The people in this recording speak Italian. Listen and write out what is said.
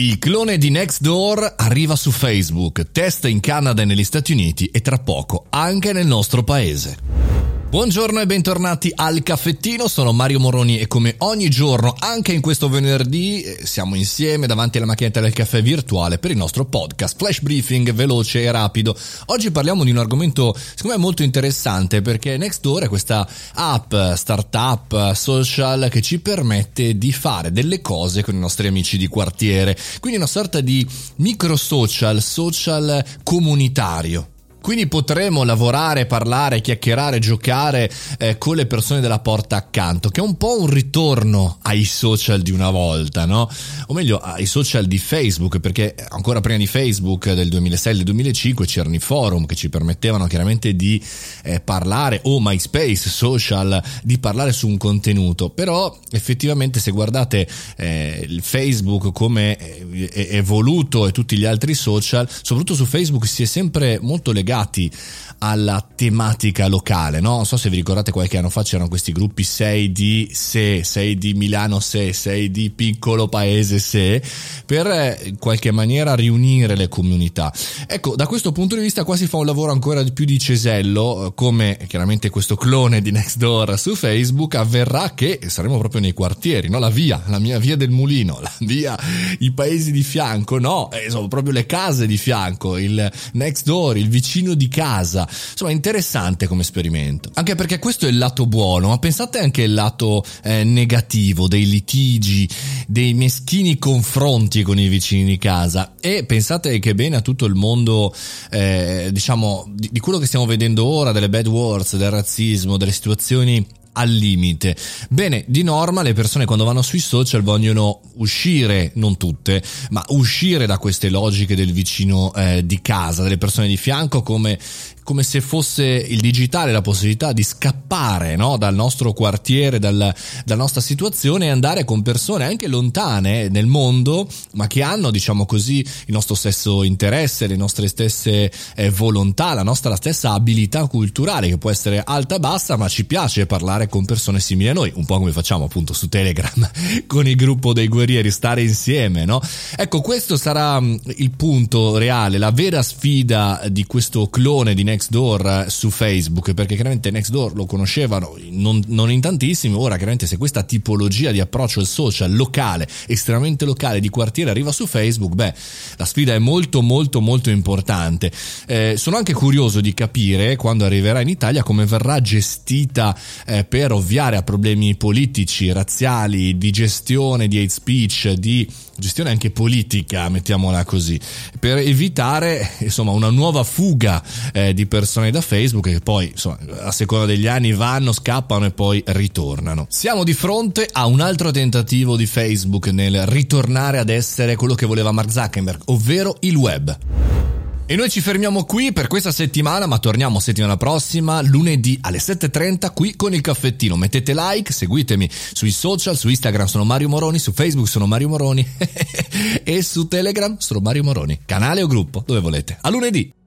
Il clone di Nextdoor arriva su Facebook, test in Canada e negli Stati Uniti e tra poco anche nel nostro paese. Buongiorno e bentornati al caffettino, sono Mario Moroni e come ogni giorno, anche in questo venerdì, eh, siamo insieme davanti alla macchinetta del caffè virtuale per il nostro podcast Flash Briefing veloce e rapido. Oggi parliamo di un argomento secondo me molto interessante perché Nextdoor è questa app, startup, social che ci permette di fare delle cose con i nostri amici di quartiere, quindi una sorta di micro social, social comunitario. Quindi potremo lavorare, parlare, chiacchierare, giocare eh, con le persone della porta accanto, che è un po' un ritorno ai social di una volta, no? O meglio, ai social di Facebook, perché ancora prima di Facebook del 2006 del 2005 c'erano i forum che ci permettevano chiaramente di eh, parlare, o MySpace, social, di parlare su un contenuto. Però effettivamente se guardate eh, il Facebook come è evoluto e tutti gli altri social, soprattutto su Facebook si è sempre molto legato legati alla tematica locale, no? Non so se vi ricordate qualche anno fa c'erano questi gruppi 6 di se, 6 di Milano se, 6 di piccolo paese se, per eh, in qualche maniera riunire le comunità. Ecco, da questo punto di vista qua si fa un lavoro ancora più di cesello, eh, come chiaramente questo clone di Nextdoor su Facebook avverrà che saremo proprio nei quartieri, no? La via, la mia via del mulino, la via, i paesi di fianco, no? Eh, sono proprio le case di fianco, il Nextdoor, il vicino di casa Insomma, interessante come esperimento. Anche perché questo è il lato buono, ma pensate anche al lato eh, negativo dei litigi, dei meschini confronti con i vicini di casa. E pensate che bene a tutto il mondo, eh, diciamo, di, di quello che stiamo vedendo ora, delle bad words, del razzismo, delle situazioni al limite. Bene, di norma le persone quando vanno sui social vogliono uscire, non tutte, ma uscire da queste logiche del vicino eh, di casa, delle persone di fianco come come se fosse il digitale la possibilità di scappare no? dal nostro quartiere, dal, dalla nostra situazione e andare con persone anche lontane nel mondo, ma che hanno, diciamo così, il nostro stesso interesse, le nostre stesse eh, volontà, la nostra stessa abilità culturale, che può essere alta o bassa, ma ci piace parlare con persone simili a noi, un po' come facciamo appunto su Telegram con il gruppo dei guerrieri, stare insieme, no? Ecco, questo sarà mm, il punto reale, la vera sfida di questo clone di Next Nextdoor su Facebook, perché chiaramente Nextdoor lo conoscevano non, non, in tantissimi, ora chiaramente se questa tipologia di approccio al social locale, estremamente locale, di quartiere arriva su Facebook, beh, la sfida è molto molto molto importante. Eh, sono anche curioso di capire quando arriverà in Italia come verrà gestita eh, per ovviare a problemi politici, razziali, di gestione di hate speech, di gestione anche politica, mettiamola così, per evitare insomma una nuova fuga eh, di persone da Facebook che poi insomma a seconda degli anni vanno, scappano e poi ritornano. Siamo di fronte a un altro tentativo di Facebook nel ritornare ad essere quello che voleva Mark Zuckerberg, ovvero il web. E noi ci fermiamo qui per questa settimana, ma torniamo settimana prossima, lunedì alle 7.30 qui con il caffettino. Mettete like, seguitemi sui social, su Instagram sono Mario Moroni, su Facebook sono Mario Moroni e su Telegram sono Mario Moroni. Canale o gruppo, dove volete. A lunedì!